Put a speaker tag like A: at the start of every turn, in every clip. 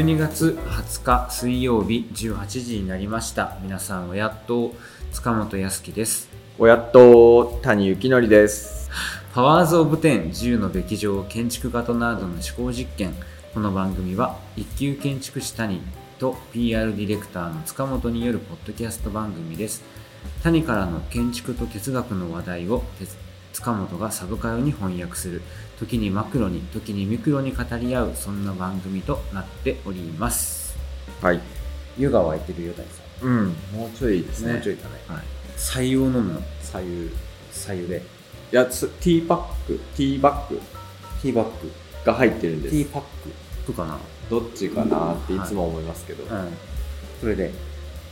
A: 12月20日水曜日18時になりました。皆さんおやっと塚本康樹です。
B: おやっと谷幸則です。
A: パワーズ・オブ・テン10のべき上建築家とナードの思考実験。この番組は一級建築士谷と PR ディレクターの塚本によるポッドキャスト番組です。谷からの建築と哲学の話題を鉄塚本がサブカヨに翻訳する時にマクロに時にミクロに語り合うそんな番組となっております。
B: はい。
A: 湯が沸いてるよ谷さ
B: うん。もうちょいです
A: ん
B: ね。
A: もうちょいだね。
B: はい。
A: 白湯を飲むの。
B: 左右。
A: 白湯で。
B: いやつティーパック。ティーバッグ。
A: ティーバッグ。
B: が入ってるんです。
A: ティーパックとかな。
B: どっちかなっていつも思いますけど、
A: うんそれで。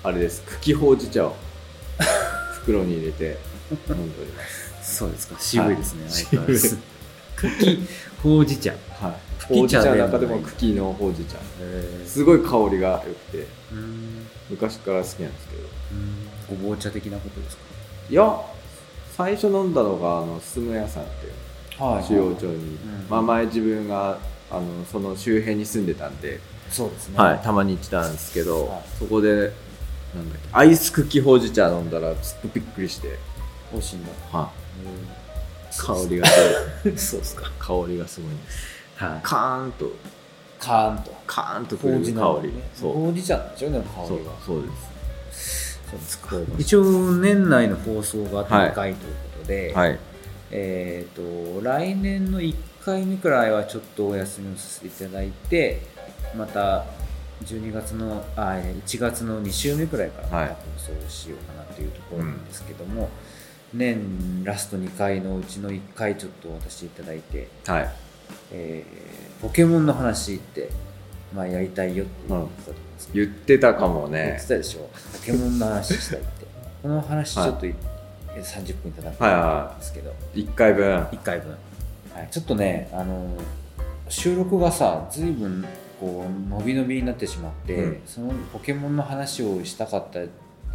B: あれです。茎ほうじ茶を。袋に入れて飲んでおります。
A: そうですか。渋いですね、
B: はい。
A: 相変わらず茎ほうじ茶。
B: はい。ほうじ茶の中でも茎のほうじ茶。
A: へ
B: すごい香りが良くて。
A: うん。
B: 昔から好きなんですけど。
A: うん。ごぼう茶的なことですか？
B: いや最初飲んだのがあのスム屋さんっていう
A: は
B: 中央町に、
A: ん。
B: まあ、前自分があのその周辺に住んでたんで、
A: そうですね。
B: はい、たまに行ってたんですけど、
A: はい。
B: そこでなんだっけアイスクッキーほうじ茶飲んだらずっとびっくりして、
A: 美味しいんだ。
B: は
A: うん
B: い、香りがすごい。
A: そうですか。
B: 香りがすごいんです。
A: はい。
B: カーンと。
A: カーンと。
B: カーンとくる香り、
A: ね。
B: そう。
A: ほうじ茶なんでしょ？でも香りが。
B: そうです。
A: そうですか。一応年内の放送が2回ということで、
B: はい。
A: えっ、と来年の1回目くらいはちょっとお休みをさせていただいてまた12月のあえー1月の2週目くらいから放送をしようかなというところなんですけども、年ラスト2回のうちの1回ちょっと渡していただいて、
B: はい。
A: えーポケモンの話って、まあ、やりたいよっていうことだったんですけど。
B: 言ってたかも
A: 言っ
B: ね
A: てたでしょ。ポケモンの話したいって。この話ちょっとい、30分いただく
B: はいは
A: んですけど、
B: 1回分。
A: 1回分、はい、ちょっとねあの収録がさ随分こう伸び伸びになってしまって、
B: うん。
A: そのポケモンの話をしたかった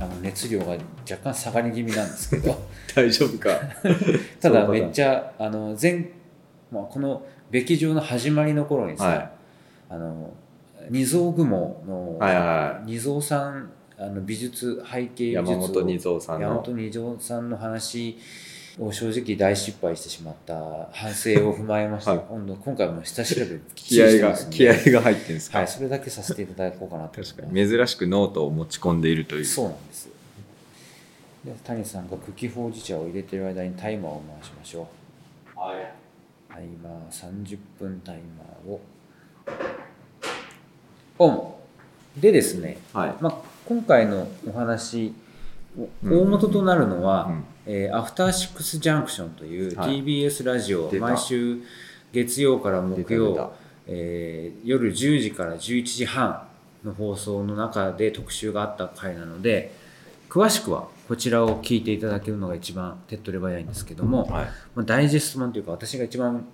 A: あの熱量が若干下がり気味なんですけど。
B: 大丈夫か。
A: ただめっちゃあの前、まあ、このべき上の始まりの頃にさ、
B: はい。
A: あの二蔵雲の、
B: はいは
A: 二蔵さんあの美術背景美術
B: 山本二蔵さんの
A: 話を正直大失敗してしまった反省を踏まえまして、
B: はい。
A: 今度今回も下調べ
B: 気合が 気合が入ってるんですか、
A: はい、それだけさせていただこうかなと。
B: 確かに。珍しくノートを持ち込んでいるという。
A: そうなんですで谷さんが茎ほうじ茶を入れてる間にタイマーを回しましょう。
B: はい。
A: タイマー30分タイマーを。オン。でですね、
B: はい。
A: まあ、今回のお話
B: うん。
A: 大元となるのは、
B: うん
A: えーアフターシックスジャンクションという
B: はい。
A: TBS ラジオ、
B: 出た。
A: 毎週月曜から木曜
B: た、
A: えー夜10時から11時半の放送の中で特集があった回なので詳しくはこちらを聞いていただけるのが一番手っ取り早いんですけども、
B: はい。
A: まあ、ダイジェスト版というか私が一番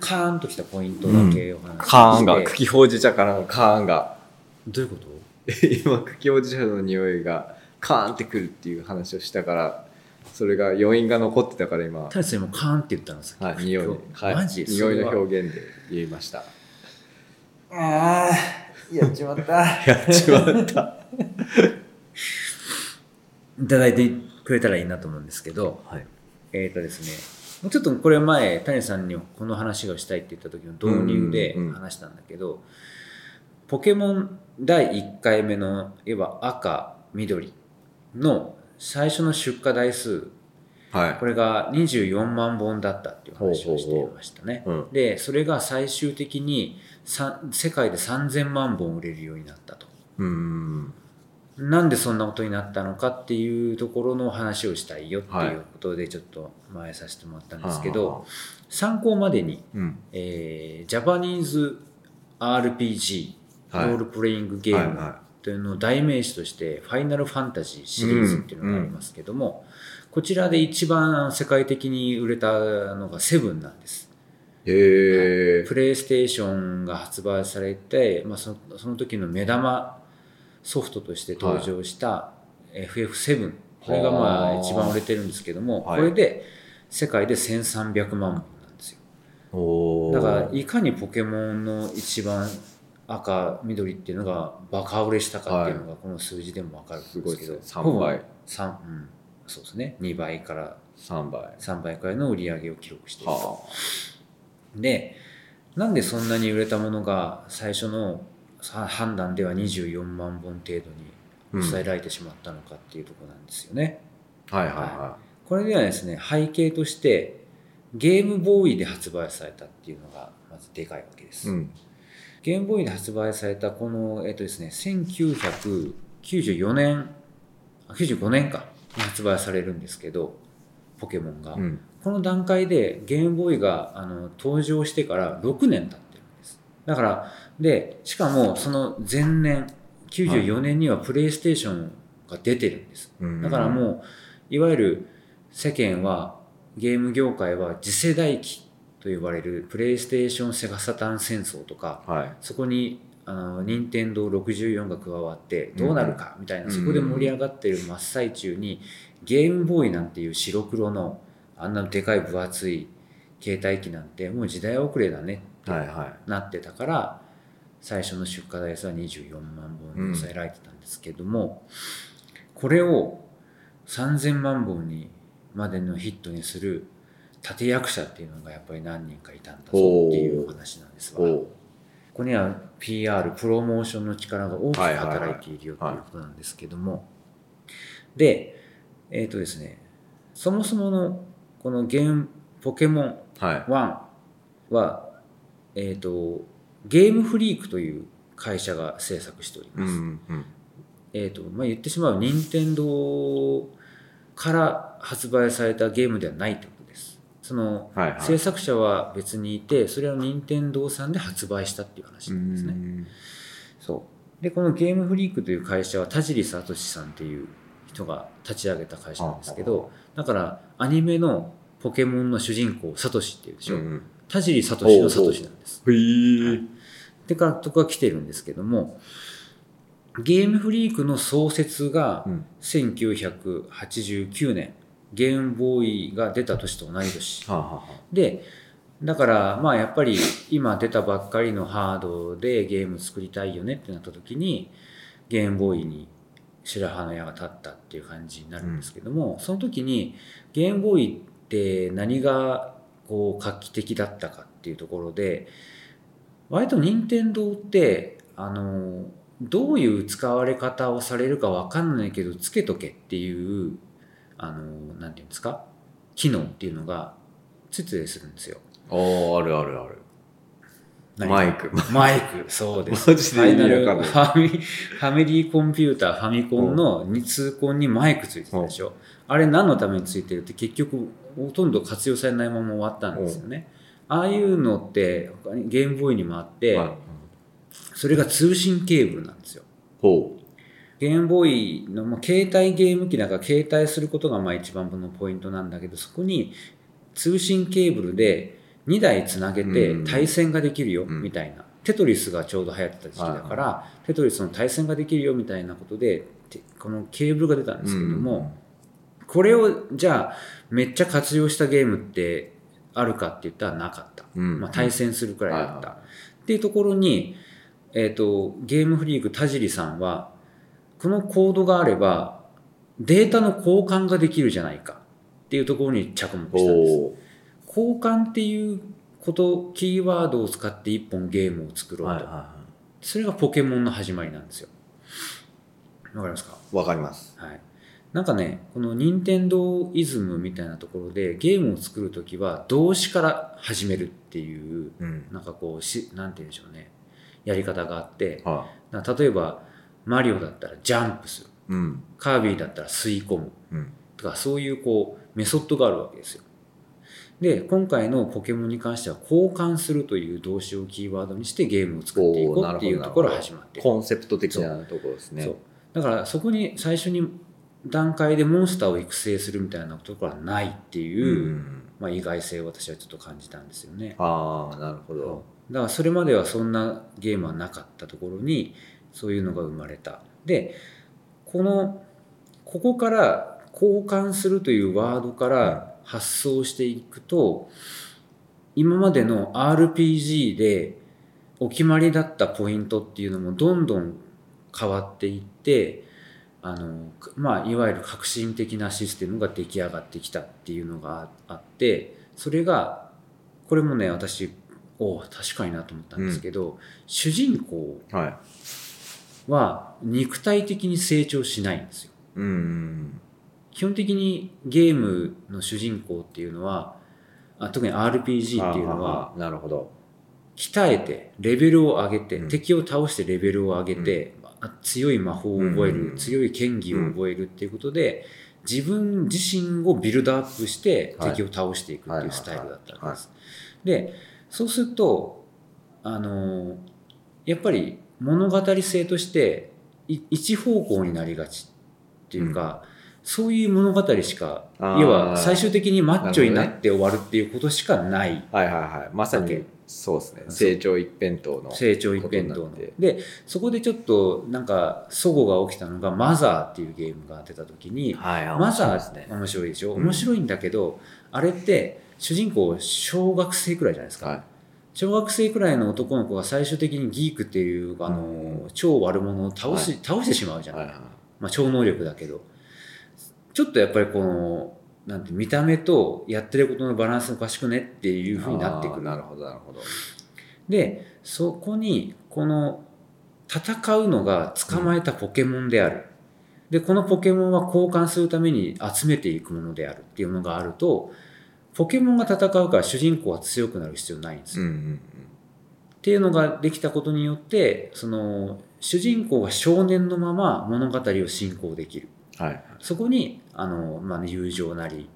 A: カーンときたポイントだけお話しして、
B: カーンが茎ほうじ茶からのカーンが。
A: どういうこと？
B: 今茎ほうじ茶の匂いがカーンってくるっていう話をしたからそれが余韻が残ってたから今、は
A: タイさん今カーンって言ったんです
B: い、匂い、はい、
A: マジ？
B: 匂いの表現で言いました。
A: ああやっちまった。
B: やっちまった。
A: いただいてくれたらいいなと思うんですけど
B: はい。
A: えっ、とですねもうちょっとこれ前谷さんにこの話がしたいって言った時の導入で
B: うんうんうん。
A: 話したんだけど、ポケモン第1回目のいわば赤緑の最初の出荷台数
B: はい。
A: これが24万本だったっていう話をしていましたね。
B: ほうほうほう。
A: でそれが最終的にさ世界で3000万本売れるようになったと。
B: うーん。
A: なんでそんなことになったのかっていうところの話をしたいよっていうことでちょっと前させてもらったんですけど、参考までに、
B: うん。
A: えージャパニーズ RPG ロ
B: はい。
A: ールプレイングゲームのを代名詞としてファイナルファンタジーシリーズっていうのがありますけども、こちらで一番世界的に売れたのがセブンなんです。
B: へえ
A: プレイステーションが発売されて、まあ、そのその時の目玉ソフトとして登場した FF7、これがま
B: はあ。
A: あ一番売れてるんですけども、
B: はい。
A: これで世界で1300万本なんですよ。だからいかにポケモンの一番赤緑っていうのがバカ売れしたかっていうのがこの数字でも分かるんですけど、
B: すごいですね。3倍。
A: 三うん。そうですね。2倍から
B: 3倍。
A: 3倍くらいの売り上げを記録している。
B: は
A: でなんでそんなに売れたものが最初のさ判断では24万本程度に抑えられてしまったのかっていうところなんですよね、
B: あはいはい。は
A: これではですね背景としてゲームボーイで発売されたっていうのがまずでかいわけです、
B: いうん
A: ゲームボーイで発売されたこのえっとですね1994年あ95年かに発売されるんですけどポケモンが、
B: うん
A: この段階でゲームボーイがあの登場してから6年経ってるんです。だから、で、しかもその前年、94年にはプレイステーションが出てるんです。
B: うん
A: だからもう、いわゆる世間は、ゲーム業界は次世代機と呼ばれるプレイステーションセガサターン戦争とか、
B: はい。
A: そこに、あの、任天堂64が加わってどうなるかみたいな、
B: うん。
A: そこで盛り上がってる真っ最中に、ゲームボーイなんていう白黒のあんなでかい分厚い携帯機なんてもう時代遅れだねって
B: はい。は
A: なってたから最初の出荷台数は24万本に抑えられてたんですけども、これを3000万本にまでのヒットにする立役者っていうのがやっぱり何人かいたんだぞっていう話なんですが
B: お
A: ここには PR プロモーションの力が大きく
B: はいはいはい
A: 働いているよということなんですけども。でえっ、とですねそもそものこのゲームポケモン
B: はい。
A: 1は、えっ、と、ゲームフリークという会社が制作しており
B: う
A: ます。
B: んうん
A: えっ、と、まあ、言ってしまう任天堂から発売されたゲームではないと。その、
B: はいはい。
A: 制作者は別にいて、それを任天堂さんで発売したっていう話なんですね。
B: うん。
A: そう。で、このゲームフリークという会社は田尻聡さんっていう人が立ち上げた会社なんですけど、だからアニメのポケモンの主人公、サトシっていうでしょ。
B: うん。
A: 田尻聡の聡なんです。
B: へえ。
A: で監督が来てるんですけども、ゲームフリークの創設が
B: うん。
A: 1989年、ゲームボーイが出た年と同じ年。
B: はあはあは
A: で、だからまあやっぱり今出たばっかりのハードでゲーム作りたいよねってなった時に、ゲームボーイに白羽の矢が立ったっていう感じになるんですけども、その時にゲームボーイって何がこう画期的だったかっていうところで割と任天堂ってあのどういう使われ方をされるかわかんないけどつけとけっていうあのなんていうんですか？機能っていうのがついてたりするんですよ。
B: あああるあるある
A: 何？
B: マイク
A: マイク、そうです。
B: マジで意味わかんない
A: ファミファミリーコンピューター、ファミコンの2通コンにマイクついてたでしょ？あれ何のためについてるって結局ほとんど活用されないまま終わったんですよね。ああいうのってゲームボーイにもあって、
B: はい
A: それが通信ケーブルなんですよ。
B: ほ
A: ゲームボーイの、まあ、携帯ゲーム機だから携帯することがまあ一番のポイントなんだけど、そこに通信ケーブルで2台つなげて
B: うん
A: 対戦ができるよ、
B: うん
A: みたいな。テトリスがちょうど流行ってた時期だから、テトリスの対戦ができるよみたいなことで、てこのケーブルが出たん
B: う
A: ですけども、これをじゃあめっちゃ活用したゲームってあるかって言ったらなかった。
B: うん
A: まあ、対戦するくらいだった。
B: は
A: っていうところに、えっ、と、ゲームフリーク田尻さんは、このコードがあれば、データの交換ができるじゃないかっていうところに着目したんです。
B: ほ
A: 交換っていうこと、キーワードを使って一本ゲームを作
B: う
A: ろうと。
B: はいは
A: それがポケモンの始まりなんですよ。わかりますか？
B: いわかります
A: はい。なんかね、この任天堂イズムみたいなところでゲームを作るときは動詞から始めるっていう、
B: うん
A: なんかこうし、なんて言うんでしょうね、やり方があって、
B: は
A: な例えばマリオだったらジャンプする、
B: いうん。
A: カービィだったら吸い込む。
B: うん。
A: とか、そういうこうメソッドがあるわけですよ。で、今回のポケモンに関しては交換するという動詞をキーワードにしてゲームを作っていこうっていうところが始まってる。
B: コンセプト的なところですね。
A: だからそこに最初に段階でモンスターを育成するみたいなところはないっていう、
B: うん
A: まあ、意外性を私はちょっと感じたんですよね。
B: ああなるほど。
A: だからそれまではそんなゲームはなかったところにそういうのが生まれた。でこのここから交換するというワードから発想していくと今までの RPG でお決まりだったポイントっていうのもどんどん変わっていってあの、まあ、いわゆる革新的なシステムが出来上がってきたっていうのがあってそれがこれもね私お確かになと思ったんですけど、主人公
B: は
A: 肉体的に成長しないんですよ。
B: うん。
A: 基本的にゲームの主人公っていうのはあ特に RPG っていうのは
B: あーなるほど。
A: 鍛えてレベルを上げて、
B: うん。
A: 敵を倒してレベルを上げて、あ強い魔法を覚える、
B: うん。
A: 強い剣技を覚えるっていうことで、自分自身をビルドアップして
B: はい。
A: 敵を倒していくって
B: はいいう
A: スタイルだったん
B: はい
A: です。でそうするとあのやっぱり物語性としてい一方向になりがちっていうか、そういう物語しか要は最終的にマッチョになって終わるっていうことしかない
B: はいはいはい。まさにそうですね。成長一辺倒の
A: 成長一辺倒の。でそこでちょっとなんか齟齬が起きたのが「マザー」っていうゲームが出た時に
B: はい
A: マザー
B: ですね
A: 面白いでしょ？
B: うん。
A: 面白いんだけど、あれって主人公小学生くらいじゃないですか、
B: はい
A: 小学生くらいの男の子が最終的にギークっていうあの、超悪者を倒し,、倒してしまうじゃない、
B: はいはい。
A: まあ、超能力だけど。ちょっとやっぱりこのなんて見た目とやってることのバランスおかしくねっていうふうになってくる。
B: なるほどなるほど。
A: でそこにこの戦うのが捕まえたポケモンである、でこのポケモンは交換するために集めていくものであるっていうのがあるとポケモンが戦うから主人公は強くなる必要ないんですよ、
B: うんうん
A: っていうのができたことによってその主人公が少年のまま物語を進行できる。
B: うんはい。
A: そこにあの、まあ、友情なり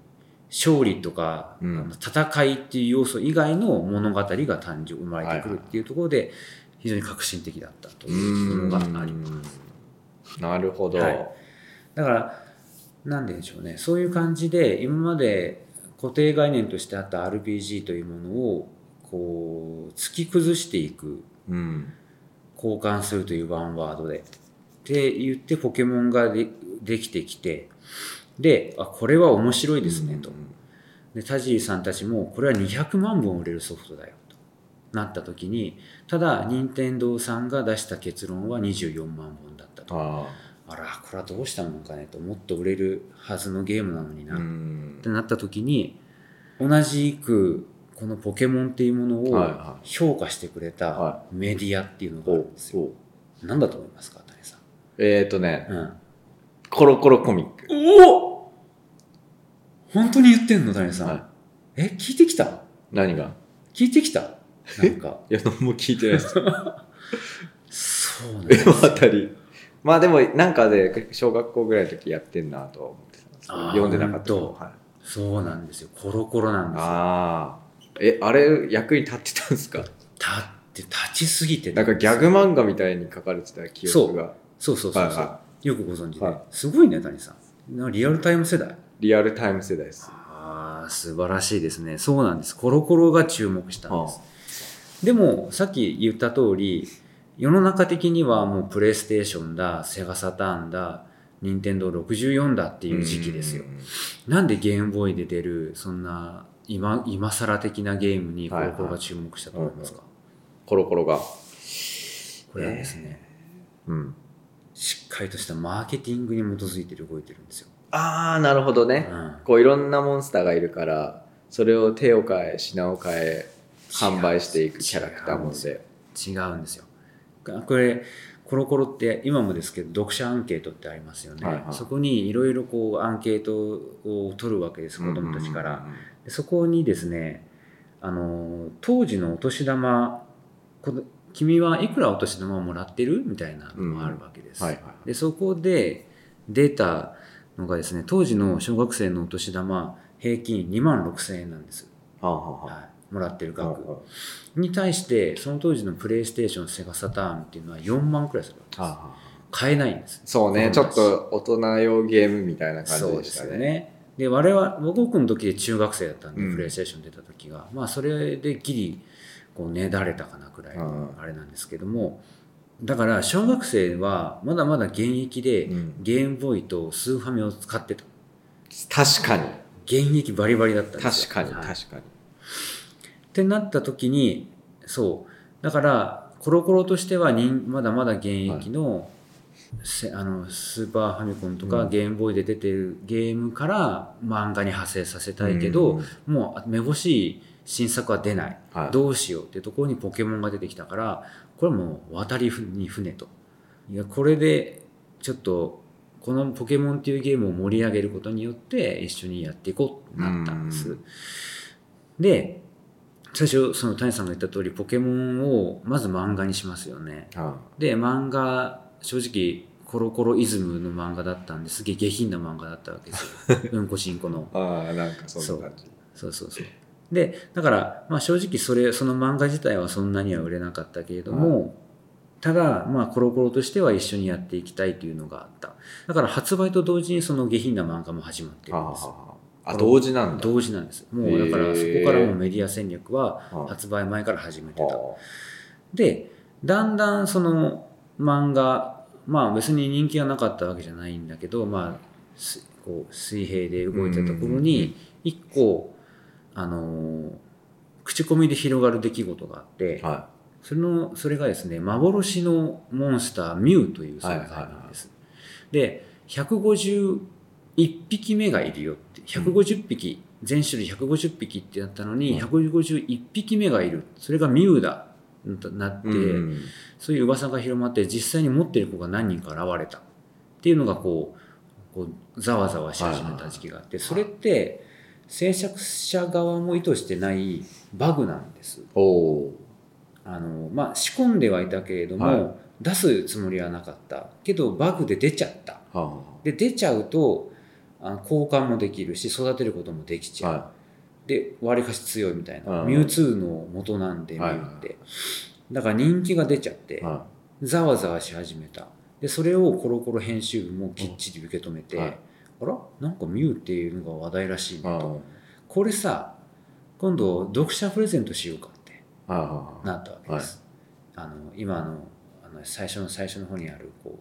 A: 勝利とか、
B: うん。
A: 戦いっていう要素以外の物語が誕生生まれてくるっていうところで非常に革新的だったというのがあります。
B: すなるほど、
A: はい。だからなんででしょうね。そういう感じで今まで固定概念としてあった RPG というものをこう突き崩していく
B: うん
A: 交換するというワンワードで。って言ってポケモンがでできてきて、で、あ、これは面白いですね、と
B: うん。
A: で、田尻さんたちも、これは200万本売れるソフトだよ、となった時に、ただ、任天堂さんが出した結論は24万本だったと。
B: あ
A: あら、これはどうしたもんかねと、もっと売れるはずのゲームなのに
B: あ
A: な。っ
B: うん
A: てなった時に、同じく、このポケモンっていうものを評価してくれた
B: は
A: メディアっていうのがあるんですよ。
B: お
A: 何だと思いますか、谷さん？
B: えっ、ー、とね、
A: うん。
B: コロコロコミック。
A: おお本当に言ってんの、谷さん？
B: はい
A: え、聞いてきた？
B: 何が？
A: 聞いてきた？なんか。
B: いや、何も聞いてないです。
A: そうなんで
B: え、
A: すよ。
B: まあでも、なんかで、小学校ぐらいの時やってんなとは思ってたんですけど読んでなかったけどはい、
A: そうなんですよ。コロコロなんですよ。
B: ああ。え、あれ、役に立ってたんですか？
A: 立って、立ちすぎて
B: なんかギャグ漫画みたいに書かれてた記憶が。
A: そうそうそうそう、
B: はいは
A: よくご存知で、
B: はい
A: すごいね、谷さん。リアルタイム世代。
B: リアルタイム世代です。
A: ああ、素晴らしいですね。そうなんです。コロコロが注目したんです。でも、さっき言った通り、世の中的にはもうプレイステーションだ、セガサターンだ、任天堂64だっていう時期ですよ。なんでゲームボーイで出る、そんな今、今更的なゲームにコロコロが注目したと思いますか、
B: コロコロが。
A: これはですね、
B: うん。
A: しっかりとしたマーケティングに基づいて動いてるんですよ。
B: ああ、なるほどね。
A: うん
B: こういろんなモンスターがいるから、それを手を変え、品を変え、販売していくキャラクターもんで。
A: 違うんですよ。これ、コロコロって今もですけど、読者アンケートってありますよね。
B: はいはい
A: そこにいろいろこうアンケートを取るわけです、子供たちから。そこにですね、あの、当時のお年玉、この君はいくらお年玉をもらってる？みたいなのがあるわけです。で、そこで出たのがですね、当時の小学生のお年玉、平均2万6千円なんです。
B: はあはあはあ
A: はい、もらってる
B: はあ
A: 額。に対して、その当時のプレイステーション、セガサターンっていうのは4万くらいするわけです。買えないんです。
B: そうね、ちょっと大人用ゲームみたいな感じ
A: そうで
B: でしたね。
A: すよね。で、我々、僕の時で中学生だったんで、
B: うん
A: プレイステーション出た時が、まあ、それでギリ、こう、ねだれたかなくらいの
B: うん
A: あれなんですけども、だから、小学生は、まだまだ現役で
B: うん、
A: ゲームボーイとスーファミを使ってた。
B: 確かに。
A: 現役バリバリだったんですよ。
B: 確かに、
A: はい
B: 確かに。
A: ってなった時にそう。だからコロコロとしては人まだまだ現役の,、せあのスーパーファミコンとか
B: うん。
A: ゲームボーイで出てるゲームから漫画に派生させたいけど、もうめぼしい新作は出ない、
B: はい。
A: どうしようっていうところにポケモンが出てきたからこれはもう渡りに船と。いやこれでちょっとこのポケモンっていうゲームを盛り上げることによって一緒にやっていこうとなったんです、
B: うん。
A: で最初その谷さんが言った通りポケモンをまず漫画にしますよね。
B: は
A: で漫画正直コロコロイズムの漫画だったんです。げえ下品な漫画だったわけですよ。うんこしんこの。
B: あああなんかそんな感じ。
A: そう。そうそうでだから、まあ、正直それその漫画自体はそんなには売れなかったけれども、ただ、まあ、コロコロとしては一緒にやっていきたいというのがあった。だから発売と同時にその下品な漫画も始まってるんです
B: ああ同時なんだ。
A: 同時なんです。もうだからそこからもうメディア戦略は
B: あ。
A: 発売前から始めてた。
B: あ。
A: でだんだんその漫画まあ別に人気がなかったわけじゃないんだけどまあすこう水平で動いてた頃に一個あのー口コミで広がる出来事があって
B: は
A: それのそれがですね幻のモンスターミュウという存在なんです。で151匹目がいるよって150匹、全種類150匹ってなったのに、
B: うん。
A: 151匹目がいる。それがミュウだとなって、そういう噂が広まって実際に持ってる子が何人か現れた。っていうのがこうこうざわざわし始めた時期があってそれって制作者側も意図してないバグなんです。あのまあ、仕込んではいたけれども、
B: はい。
A: 出すつもりはなかった。けどバグで出ちゃった。で出ちゃうとあの交換もできるし育てることもできちゃう、
B: あは
A: でわりかし強いみたいな、
B: うん。
A: ミュウツーの元なんでミ
B: はい。
A: ュウって、だから人気が出ちゃって、
B: い。は
A: ざわざわし始めた。でそれをコロコロ編集部もきっちり受け止めて、
B: はい。
A: あら？なんかミュウっていうのが話題らしい
B: い
A: ねと
B: は
A: これさ今度読者プレゼントしようかって
B: いは
A: なったわけです、あの今のあの最初の最初の方にあるこう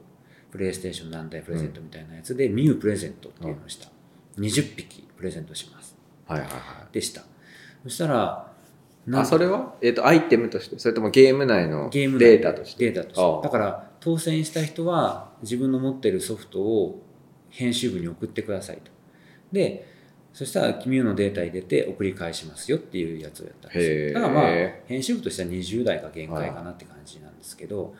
A: プレイステーション団体プレゼントみたいなやつで、ミュウプレゼントっていうのをした、20匹プレゼントします。
B: いはいはい。は
A: でした。そしたら
B: あそれは？えっとアイテムとして。それともゲーム内の
A: ゲーム内
B: データとして？
A: データとして。だから当選した人は自分の持ってるソフトを編集部に送ってくださいと。でそしたら君のデータ入れて送り返しますよっていうやつをやったんですだからまあ編集部としては20代が限界かなって感じなんですけど。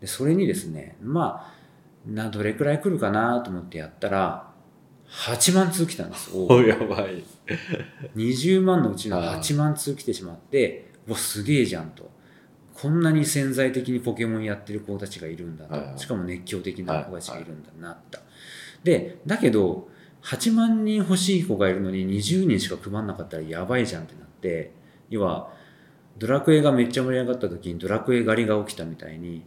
A: でそれにですねまあなどれくらい来るかなと思ってやったら8万通来たんです。お
B: おやばい。
A: 20万のうちの
B: ああ
A: 8万通来てしまってうわすげえじゃんと。こんなに潜在的にポケモンやってる子たちがいるんだとしかも熱狂的な子たちがいるんだなったでだけど8万人欲しい子がいるのに20人しか配んなかったらやばいじゃんってなって要はドラクエがめっちゃ盛り上がった時にドラクエ狩りが起きたみたいに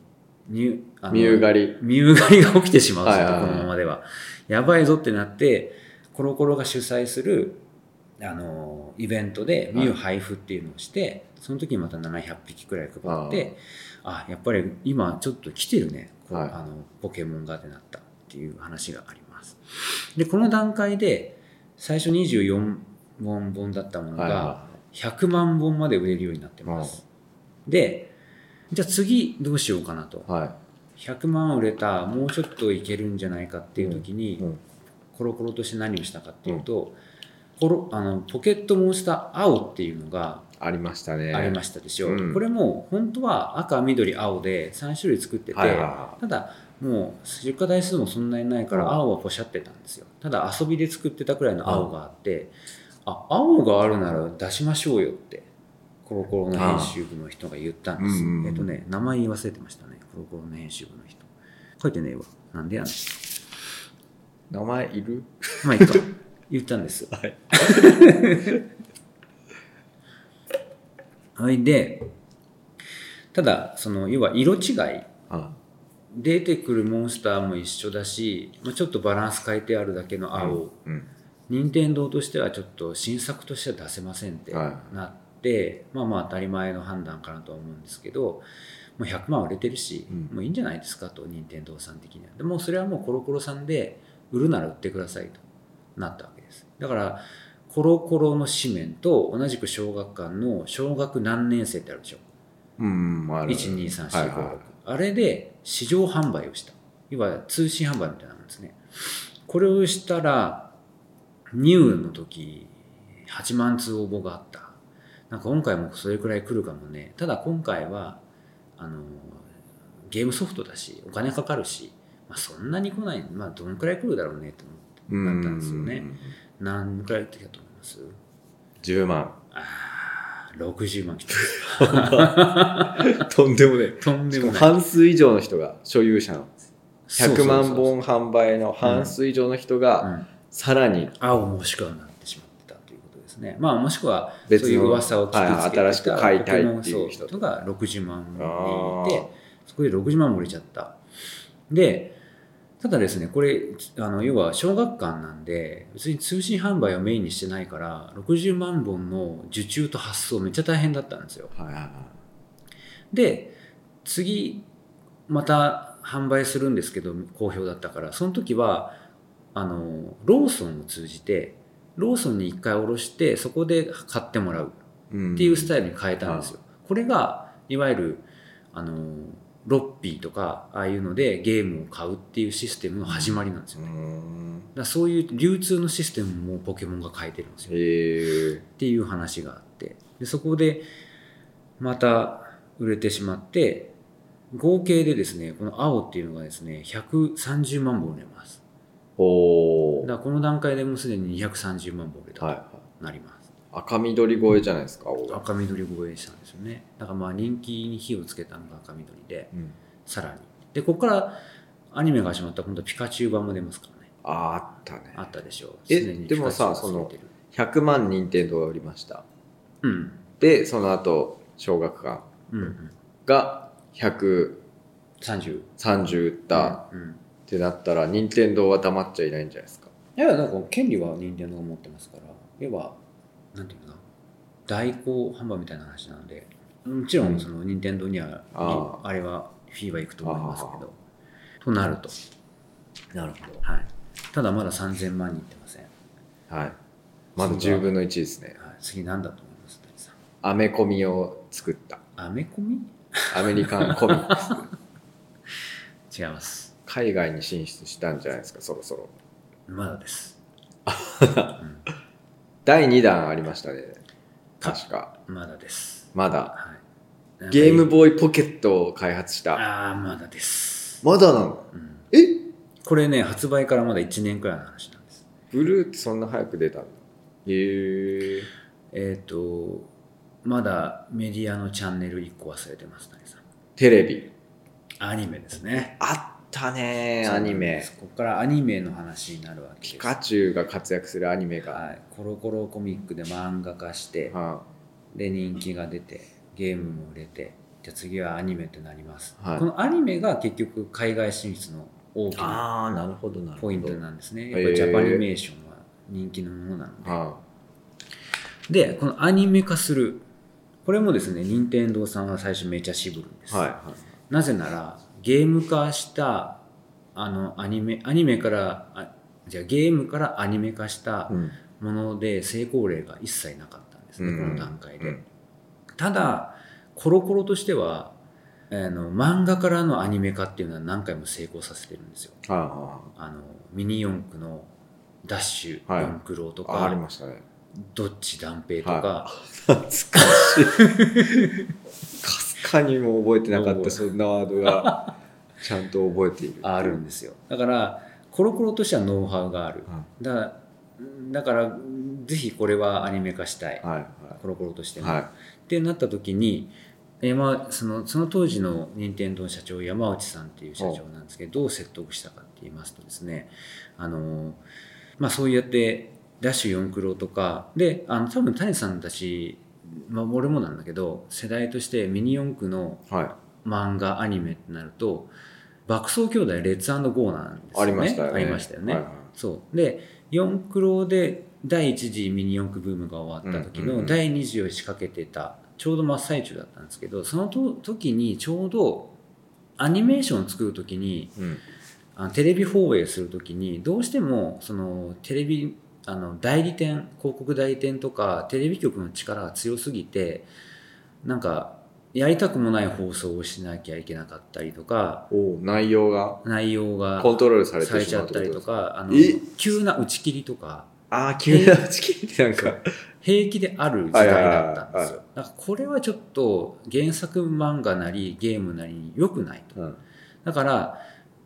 A: にあの
B: ミュウ狩り。
A: ミュウ狩りが起きてしまう
B: はいはいはい。
A: このままでは。やばいぞってなって、コロコロが主催する、あの、イベントでミュウ配布っていうのをして、その時にまた700匹くらい配って、あやっぱり今ちょっと来てるね、
B: はい。
A: あのポケモンがってなったっていう話があります。で、この段階で、最初24万本だったものが、
B: はいは
A: 100万本まで売れるようになってます。で、じゃあ次どうしようかなと。
B: い。は
A: 100万売れたもうちょっといけるんじゃないかっていう時に、
B: いうん。
A: コロコロとして何をしたかっていうと、コロあのポケットモンスター青っていうのが
B: ありましたね。
A: ありましたでしょ、
B: う。ん。
A: これも本当は赤緑青で3種類作ってて、
B: はいはいは
A: ただもう出荷台数もそんなにないから
B: うん。
A: 青はポシャってたんですよ。ただ遊びで作ってたくらいの青があって、あ青があるなら出しましょうよってコロコロの編集部の人が言ったんです、
B: うんうんうん。
A: えっとね名前忘れてましたね。コロコロの編集部の人。書いてねえわ。なんでやねん。
B: 名前いる？
A: まあいいか。言ったんです
B: はい。
A: はいでただその要は色違い
B: あ
A: 出てくるモンスターも一緒だし、まあ、ちょっとバランス変えてあるだけの青、
B: うん
A: 任天堂としてはちょっと新作としては出せませんって
B: は
A: なって、まあまあ当たり前の判断かなとは思うんですけどもう100万売れてるし、
B: うん。
A: もういいんじゃないですかと任天堂さん的には。でもそれはもうコロコロさんで売るなら売ってくださいとなったわけです。だからコロコロの紙面と同じく小学館の小学何年生ってあるでしょ。
B: うんある。
A: 12345、
B: はいはい。
A: あれで市場販売をした。要は通信販売みたいなもんですね。これをしたらニューの時8万通応募があったなんか今回もそれくらい来るかもね。ただ今回はあのゲームソフトだしお金かかるし、まあ、そんなに来ないまあどのくらい来るだろうねと思ったんですよね。何くらい来たと思います
B: ？10万。
A: ああ60万来た。
B: とんでもね
A: とんでもない。
B: 半数以上の人が所有者なんです100万本販売の半数以上の人が
A: うん。
B: さらに。
A: 青もしくはなね。まあもしくはそういう噂を聞きつけて
B: はい新しく買いたいっていう人
A: が60万人いてそこで60万も売れちゃった。でただですねこれあの要は小学館なんで別に通信販売をメインにしてないから60万本の受注と発送めっちゃ大変だったんですよ。
B: はいはいはい
A: で次また販売するんですけど好評だったからその時はあのローソンを通じてローソンに1回おろしてそこで買ってもらう
B: うん
A: っていうスタイルに変えたんですよ。これがいわゆるあのロッピーとかああいうのでゲームを買うっていうシステムの始まりなんですよ
B: う
A: ね。だそういう流通のシステムもポケモンが変えてるんですよ。っていう話があってでそこでまた売れてしまって合計でですねこの青っていうのがですね130万本売れます
B: おお
A: だからこの段階でもうすでに230万本売れた
B: はいは
A: と
B: い。
A: なります、
B: 赤緑越えじゃないですか
A: 赤緑超えしたんですよね。だからまあ人気に火をつけたのが赤緑で
B: うん。
A: さらに。でここからアニメが始まったら今度はピカチュウ版も出ますからね。
B: ああったね。
A: あったでしょう。
B: えでもさ
A: ピカチュウがついてる。
B: 100万任天堂が売りました。
A: うん。
B: でその後小学館
A: うんうん。
B: が130
A: 30
B: 売った
A: うんうん
B: ってなったら任天堂は黙っちゃいないんじゃないですか？
A: いや、なんか権利は任天堂が持ってますから、要は、なんていうのかな、代行販売みたいな話なので、もちろ
B: うん。
A: んその任天堂には、
B: あ
A: あれは、フィーは行くと思いますけど、となると、
B: なるほ
A: はい。ただまだ3000万人いってません。
B: どはい。まだ10分の1ですね。
A: はい、次何だと思います？谷さん。
B: アメコミを作った。
A: アメコミ？
B: アメリカンコミ
A: 違います。
B: 海外に進出したんじゃないですかそろそろ
A: まだです。
B: 第2弾ありましたね確か
A: まだです。
B: まだ
A: はい。
B: ゲーム
A: ー
B: ボーイポケットを開発した
A: ああ、まだです。
B: まだなの？
A: うん
B: え？
A: これね、発売からまだ1年くらいの話なんです。
B: ブルーってそんな早く出たんだへえ
A: えっ、と、まだメディアのチャンネル1個忘れてます。
B: テレビ
A: アニメですね。
B: あったねアニメ
A: ここからアニメの話になるわけです。
B: ピカチュウが活躍するアニメが、
A: はい、コロコロコミックで漫画化して、
B: は
A: で人気が出て、ゲームも売れて、じゃあ次はアニメってなります。
B: はい
A: このアニメが結局海外進出の大きなポイントなんですね。やっぱりジャパニメーションは人気のものなので。
B: は
A: で、このアニメ化する。これもですね、任天堂さんは最初めちゃ渋るんです。
B: いはいはい
A: なぜならゲーム化したあのアニメアニメからあじゃあゲームからアニメ化した
B: うん。
A: もので成功例が一切なかったんですね、
B: うん。
A: この段階で、
B: うん。
A: ただコロコロとしてはあの漫画からのアニメ化っていうのは何回も成功させてるんですよ。
B: は
A: あ。のミニ四駆のダッシュ、
B: はい。
A: 四駆郎と
B: あああり
A: か
B: ましたね。
A: どっち断平とか、
B: は 懐かしい かにも覚えてなかったそんなワードが ちゃんと覚えている
A: あるんですよ。だからコロコロとしてはノウハウがある。だからだからぜひこれはアニメ化したい、
B: はいはい。
A: コロコロとしても、
B: はい。
A: ってなった時に山そのその当時の任天堂社長山内さんっていう社長なんですけどどう説得したかって言いますとですねあの、まあ、そうやってダッシュ四駆郎とかであの多分谷さんたち、まあ、俺もなんだけど世代としてミニ四駆の
B: は
A: 漫画アニメってなると爆走兄弟レッツゴーなんですよね。
B: ありましたよね。
A: ありましたよね、
B: はいはい。
A: そう。で四駆郎で第一次ミニ四駆ブームが終わった時の第二次を仕掛けてたちょうど真っ最中だったんですけどそのと時にちょうどアニメーションを作る時に
B: いうん。
A: あのテレビ放映する時にどうしてもそのテレビあの代理店広告代理店とかテレビ局の力が強すぎてなんかやりたくもない放送をしなきゃいけなかったりとか
B: 内容が
A: 内容が
B: コントロールされ
A: されちゃったりとかあの
B: え？
A: 急な打ち切りとか。
B: ああ急な打ち切りってなんか。
A: 平気である時代だったんですよ。だからこれはちょっと原作漫画なりゲームなりに良くないと。
B: うん。
A: だから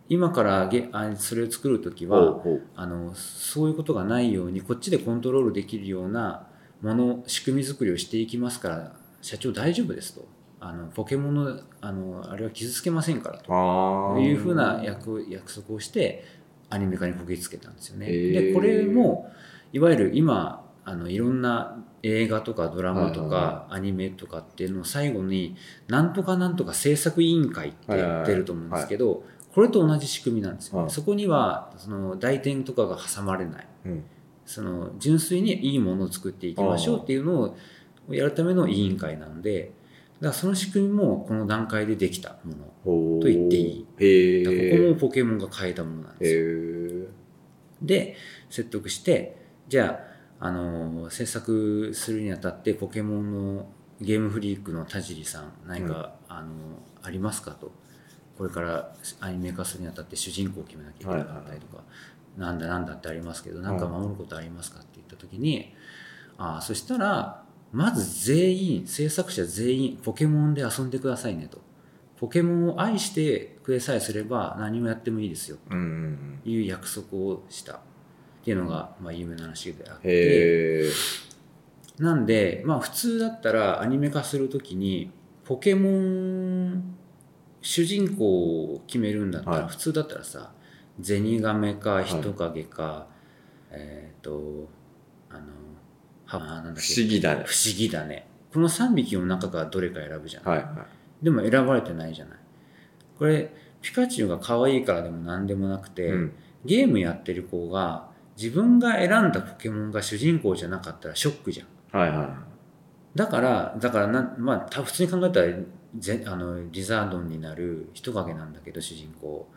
A: 今からゲあそれを作る時はあのそういうことがないようにこっちでコントロールできるようなもの仕組み作りをしていきますから社長大丈夫ですと。あのポケモンのあのあれは傷つけませんからと
B: ああ
A: いうふうな約約束をしてアニメ化にこぎつけたんですよね。でこれもいわゆる今あのいろんな映画とかドラマとかアニメとかっていうのを最後になんとかなんとか制作委員会って出ると思うんですけどこれと同じ仕組みなんですよ。ね。
B: はい。
A: そこにはその代店とかが挟まれない。
B: うん。
A: その純粋にいいものを作っていきましょうっていうのをやるための委員会なんでだからその仕組みもこの段階でできたものと言っていい。ここもポケモンが変えたものなんですよ。で説得してじゃあ、あの制作するにあたってポケモンのゲームフリークの田尻さん何か、あのありますかとこれからアニメ化するにあたって主人公を決めなきゃいけなかったりとか、なんだなんだってありますけど何か守ることありますかって言った時に、ああそしたらまず全員制作者全員ポケモンで遊んでくださいねと。ポケモンを愛してくれさえすれば何もやってもいいですよ。
B: うんうんうん。
A: いう約束をした。っていうのが、まあ、有名な話であって。なんで、まあ、普通だったらアニメ化するときにポケモン主人公を決めるんだったら、
B: はい。
A: 普通だったらさゼニガメか人影か、えっ、とあのはなんだっけ
B: 不思議だね。
A: 不思議だね。この3匹の中からどれか選ぶじゃん、
B: はいは
A: でも選ばれてないじゃない。これピカチュウが可愛いからでも何でもなくて、
B: いうん。
A: ゲームやってる子が自分が選んだポケモンが主人公じゃなかったらショックじゃん。
B: はいは
A: だからだからなまあた普通に考えたらゼあのリザードンになる人影なんだけど主人公。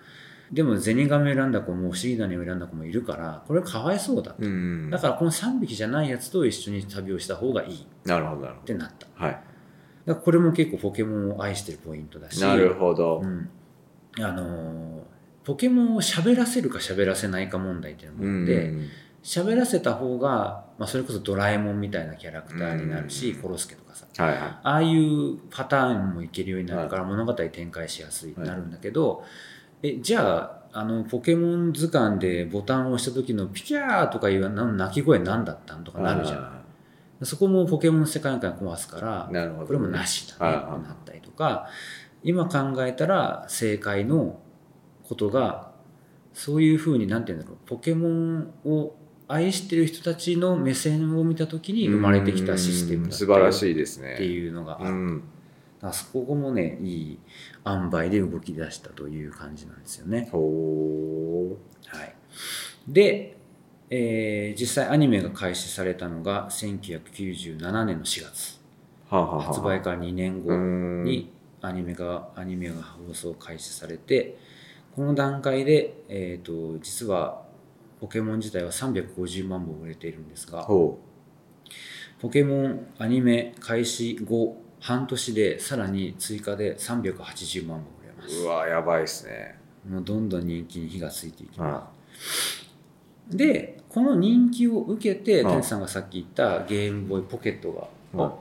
A: でもゼニガメ選んだ子も不思議種を選んだ子もいるからこれかわいそうだ
B: いうん。
A: だからこの3匹じゃないやつと一緒に旅をした方がいい。っ
B: なるほどなるほ
A: てなった。
B: はい。
A: らこれも結構ポケモンを愛してるポイントだし。
B: なるほど。
A: うん、あのーポケモンを喋らせるか喋らせないか問題っていうの
B: う
A: もあって、
B: ん。
A: 喋らせた方が、まあ、それこそドラえもんみたいなキャラクターになるし、
B: うん。
A: コロスケとかさ。
B: はいは
A: ああいうパターンもいけるようになるから物語展開しやすいなるんだけど、えじゃああのポケモン図鑑でボタンを押した時のピキャーとかいうな鳴き声何だったんと
B: い
A: かなるじゃん。
B: あ
A: そこもポケモンの世界観壊すから
B: ーなるほど
A: これもなしだね。なったりとか。今考えたら正解のことがそういうふうになんて言うんだろう。ポケモンを愛してる人たちの目線を見た時に生まれてきたシステムだ
B: 素晴ら
A: い
B: しいですね。
A: っていうのがある、
B: うん。
A: だからそこもねいい塩梅で動き出したという感じなんですよね。
B: ほ
A: はい、で、えー実際アニメが開始されたのが1997年の4月。
B: うはあはあはあ。
A: 発売から2年後
B: うん。
A: にアニメがアニメが放送開始されてこの段階で、えー、と実はポケモン自体は350万本売れているんですが
B: ほ
A: ポケモンアニメ開始後半年でさらに追加で380万本売れま
B: う
A: す。
B: うわやばいっすね。
A: もうどんどん人気に火がついていきます、でこの人気を受けて
B: うん
A: 谷さんがさっき言ったゲームボーイポケットが、
B: うん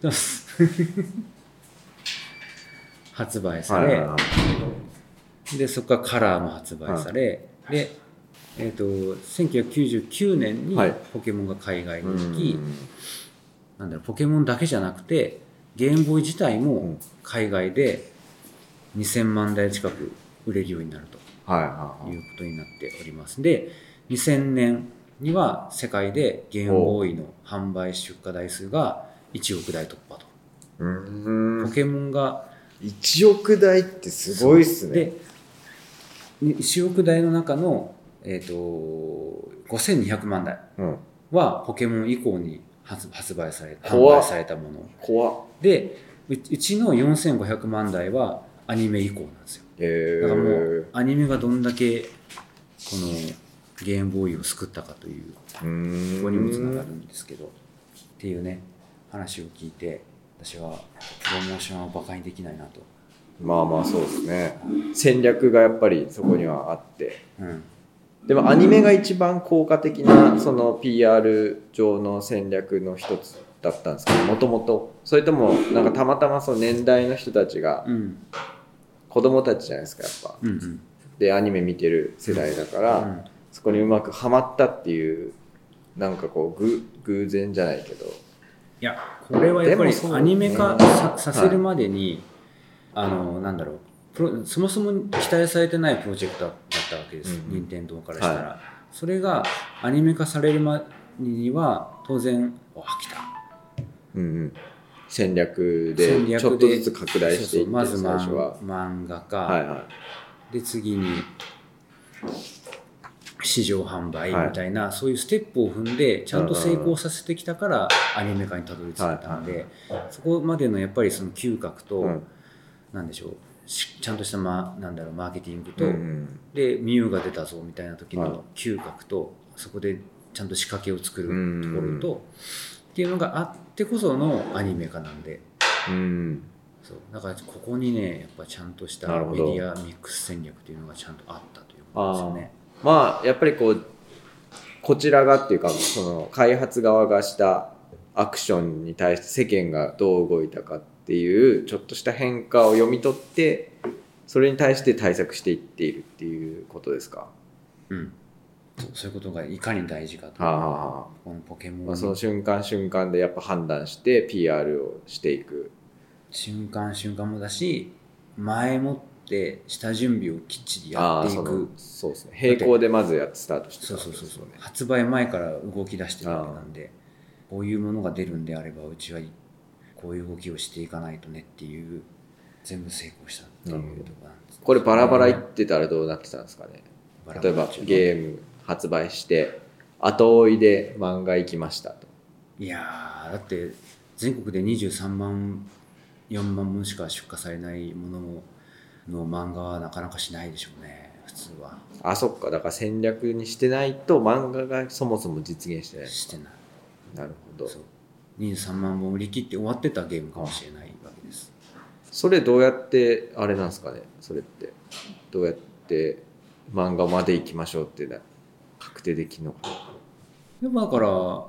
A: 出ます発売され、
B: はいはいはい。
A: でそこからカラーも発売され、で、えー、と1999年に
B: はい。
A: ポケモンが海外に
B: う
A: 行き、
B: ん。
A: なんだろうポケモンだけじゃなくてゲームボーイ自体も海外で2000万台近く売れるようになると
B: はいはい
A: い。うことになっております。で2000年には世界でゲームボーイの販売出荷台数が1億台突破と。
B: うん。
A: ポケモンが
B: 1億台ってすごいっすね。
A: で1億台の中の、えー、と5200万台
B: うん。
A: はポケモン以降に発発売され販売されたもの。
B: 怖っ。
A: でううちの4500万台はアニメ以降なんですよ。
B: へ
A: だからも
B: え
A: うアニメがどんだけこのゲームボーイを救ったかという
B: うん。
A: ここにもつながるんですけどっていうね話を聞いて私はプロモーションは馬鹿にできないなと、
B: まあまあそうですね戦略がやっぱりそこにはあって
A: うん、
B: でもアニメが一番効果的なその PR 上の戦略の一つだったんですかもともと。それともなんかたまたまその年代の人たちが
A: うん。
B: 子供たちじゃないですかやっぱ。
A: うんうん。
B: でアニメ見てる世代だから、
A: うん。
B: そこにうまくはまったっていうなんかこうぐ偶然じゃないけど。
A: いやこれはやっぱりアニメ化ささせるまでに、あのなんだろうプロそもそも期待されてないプロジェクトだったわけです、
B: うんうん。
A: 任天堂からしたら、
B: は
A: それがアニメ化されるまでには当然わ来た。
B: うんうん。戦略で
A: 戦略で
B: ちょっとずつ拡大していって
A: まず漫漫画化、
B: はいは
A: で次に市場販売
B: はい
A: みたいな、そういうステップを踏んでちゃんと成功させてきたからアニメ化にたどり着いたんで、そこまでのやっぱりその嗅覚と、
B: うん。
A: なんでしょうしちゃんとした、ま、なんだろうマーケティングと、
B: うんうん。
A: でミュウが出たぞみたいな時
B: はい。
A: の嗅覚とそこでちゃんと仕掛けを作る
B: うん
A: ところと、っていうのがあってこそのアニメ化なんで。
B: うん。
A: そう。だからここにねやっぱちゃんとしたメディアミックス戦略っていうのがちゃんとあったということですよね。
B: まあやっぱりこうこちらがっていうかその開発側がしたアクションに対して世間がどう動いたかっていうちょっとした変化を読み取ってそれに対して対策していっているっていうことですか？
A: うん、そうそういうことがいかに大事かと、このポケモン。
B: あまあ、その瞬間瞬間でやっぱ判断して PR をしていく。
A: 瞬間瞬間もだし前もって下準備をきっちりや
B: ああその
A: っていく。
B: そうですね。並行でまずやってスタートして
A: そうそうそうそう。
B: ね。
A: 発売前から動き出してるわけなんでこういうものが出るんであればうちはこういう動きをしていかないとねっていう全部成功したっていうところなんです
B: これバラバラいってたらどうなってたんですかね？例えばゲーム発売して後追いで漫画行きましたと。
A: いやーだって全国で23万4万本しか出荷されないものの漫画はなかなかしないでしょうね普通は。
B: あそっか。だから戦略にしてないと漫画がそもそも実現してない
A: してない。
B: なるほど。
A: そう23万本売り切って終わってたゲームかもしれないわけです。
B: それどうやってあれなんですかねそれって。どうやって漫画まで行きましょうって確定できるのか
A: でもだから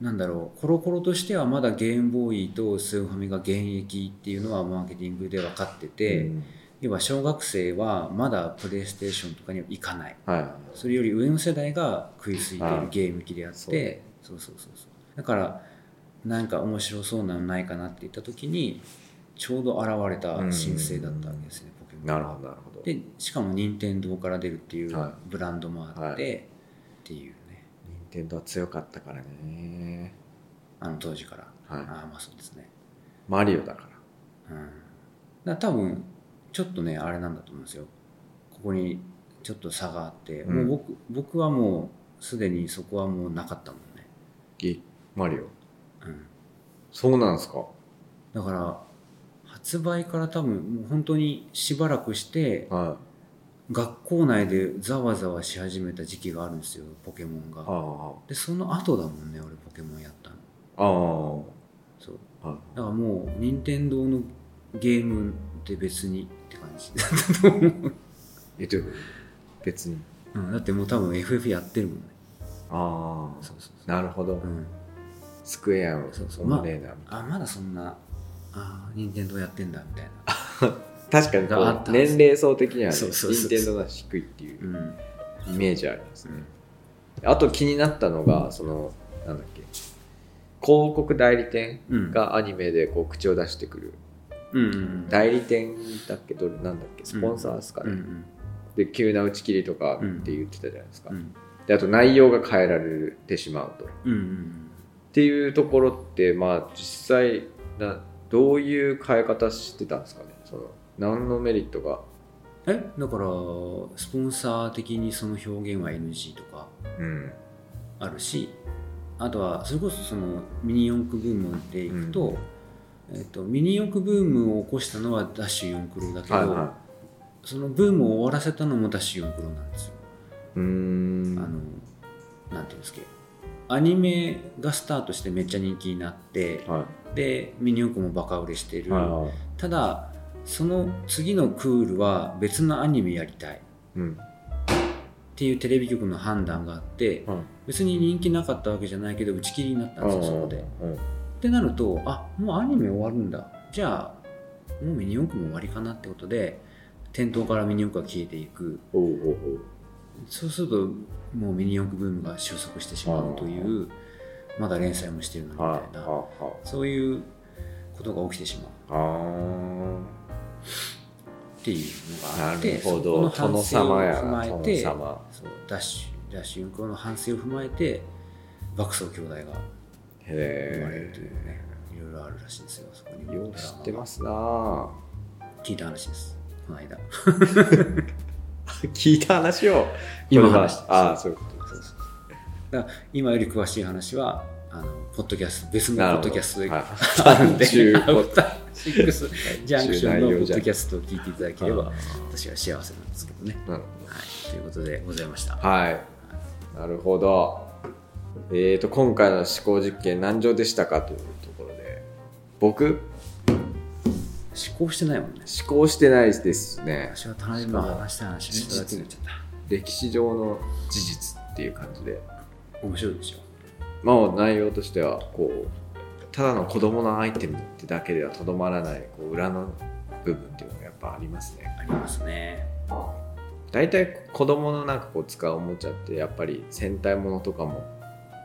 A: なんだろうコロコロとしてはまだゲームボーイとスーファミが現役っていうのはマーケティングで分かってて、
B: うん。
A: 要は小学生はまだプレイステーションとかには行かない。
B: はい。
A: それより上の世代が食いついているゲーム機であって
B: そう。ね
A: そうそうそうそう。だからなんか面白そうなのないかなって言った時にちょうど現れた新星だったわけですね、ポケモン。
B: なるほどなるほど。
A: でしかも任天堂から出るっていう
B: はい。
A: ブランドもあって、
B: はい。
A: っていうね。
B: 任天堂は強かったからね。
A: あの当時から、
B: はい。
A: ああまあそうですね。
B: マリオだから。
A: うん。だ多分ちょっとねあれなんだと思うんですよ。ここにちょっと差があって、
B: うん。
A: もう僕僕はもうすでにそこはもうなかったもんね、
B: いマリオ？
A: うん、
B: そうなんですか？
A: だから発売から多分もう本当にしばらくして
B: は
A: 学校内でざわざわし始めた時期があるんですよポケモンが。
B: いあ。
A: でその後だもんね俺ポケモンやったの。
B: ああ。
A: そう。
B: あはい。
A: だからもう任天堂のゲームって別にって感じ。だったと思う、
B: えどういうこと別に。
A: うん、だってもう多分 FF やってるもんね。
B: あ
A: そうそう
B: あなるほど、
A: うん、
B: スクエアを
A: そうそう
B: おもねえな、
A: あまだそんなああ任天堂やってんだみたいな。
B: 確かにこう年齢層的には任天堂が低いっていう
A: うん。
B: イメージありますね、あと気になったのがそのなんだっけ。広告代理店
A: うん。
B: がアニメでこう口を出してくる、
A: うんうん
B: 代理店だっけどれなんだっけ。スポンサーですかね、
A: うんうん。
B: で急な打ち切りとかって言ってたじゃないですか、
A: うん。
B: であと内容が変えられてしまうと。っ
A: うんうん
B: ていうところってまあ実際などういう変え方してたんですかね？その何のメリットが？
A: え？だからスポンサー的にその表現は NG とか
B: うん。
A: あるしあとはそれこそそのミニ四駆ブームでいくと,、えっとミニ四駆ブームを起こしたのはダッシュ四駆郎だけど、
B: はいは
A: そのブームを終わらせたのもダッシュ四駆郎なんですよ。
B: いうーん。
A: あのなんていうんですかアニメがスタートしてめっちゃ人気になって
B: は
A: でミニ四駆もバカ売れしてる、
B: はいはい。
A: ただその次のクールは別のアニメやりたい。っ
B: うん。
A: ていうテレビ局の判断があって
B: うん
A: 別に人気なかったわけじゃないけど打ち切りになったんですよそこで。
B: うん。
A: ってなるとあもうアニメ終わるんだ。じゃあもうミニ四駆も終わりかなってことで店頭からミニ四駆が消えていく。
B: おうおうおう
A: そうするともうミニ四駆ブームが収束してしまうというまだ連載もしてるのにみた
B: はい。あ
A: な
B: は
A: そういうことが起きてしまう。
B: あ
A: っていうのがあってそこの反省を踏まえてそうダッシュダッシュ運行の反省を踏まえて爆走兄弟が
B: へ
A: 生まれる
B: え
A: というねいろいろあるらしいんですよそこに。
B: よう知ってますなあ
A: 聞いた話ですこの間
B: 聞いた話を
A: 今話。して
B: ああそういうこと。
A: そうそうだ今より詳しい話はあのポッドキャスト別のポッドキャストであるんでシックスジャンクションのポッドキャストを聞いていただければ
B: あ
A: 私は幸せなんですけどね、
B: なる
A: はい、ということでございました。
B: ほどはい。なるほど。えーと今回の思考実験何乗でしたかというところで。僕
A: 思考してないもんね。
B: 思考してないですね。
A: 私は隣の話した話した。だけになっちゃっ
B: 歴史上の事実っていう感じで。
A: た面白いでしょ。
B: まあ内容としてはこうただの子供のアイテムってだけではとどまらないこう裏の部分っていうのがやっぱありますね。
A: ありますね。
B: 大体子供のなんかこう使うおもちゃってやっぱり戦隊ものとかも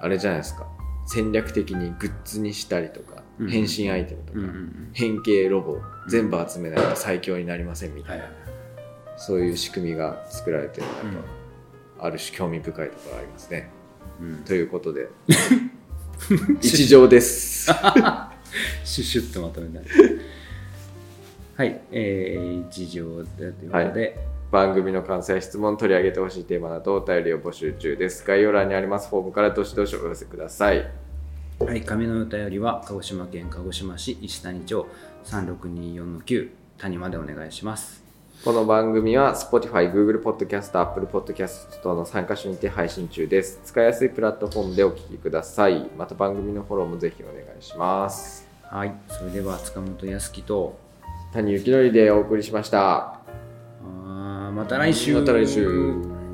B: あれじゃないですか。戦略的にグッズにしたりとか、
A: うん
B: 変身アイテムとか、変形ロボ全部集めないと最強になりませんみたいな、
A: はいはい
B: そういう仕組みが作られてるのがやっぱ、ある種興味深いところありますね。
A: うん。
B: ということで。一条です。
A: シュッシュッとまとめたはいえー、一条でということで、
B: 番組の感想や質問取り上げてほしいテーマなどお便りを募集中です。概要欄にありますフォームからどしどしお寄せください
A: はい、紙のお便りは鹿児島県鹿児島市石谷町3624-9谷までお願いします。
B: この番組は Spotify、Google Podcast、Apple Podcast 等の3カ所にて配信中です。使いやすいプラットフォームでお聞きください。また番組のフォローもぜひお願いします。
A: はい、それでは塚本康樹と
B: 谷幸則でお送りしました。
A: あーまた来週
B: また来週。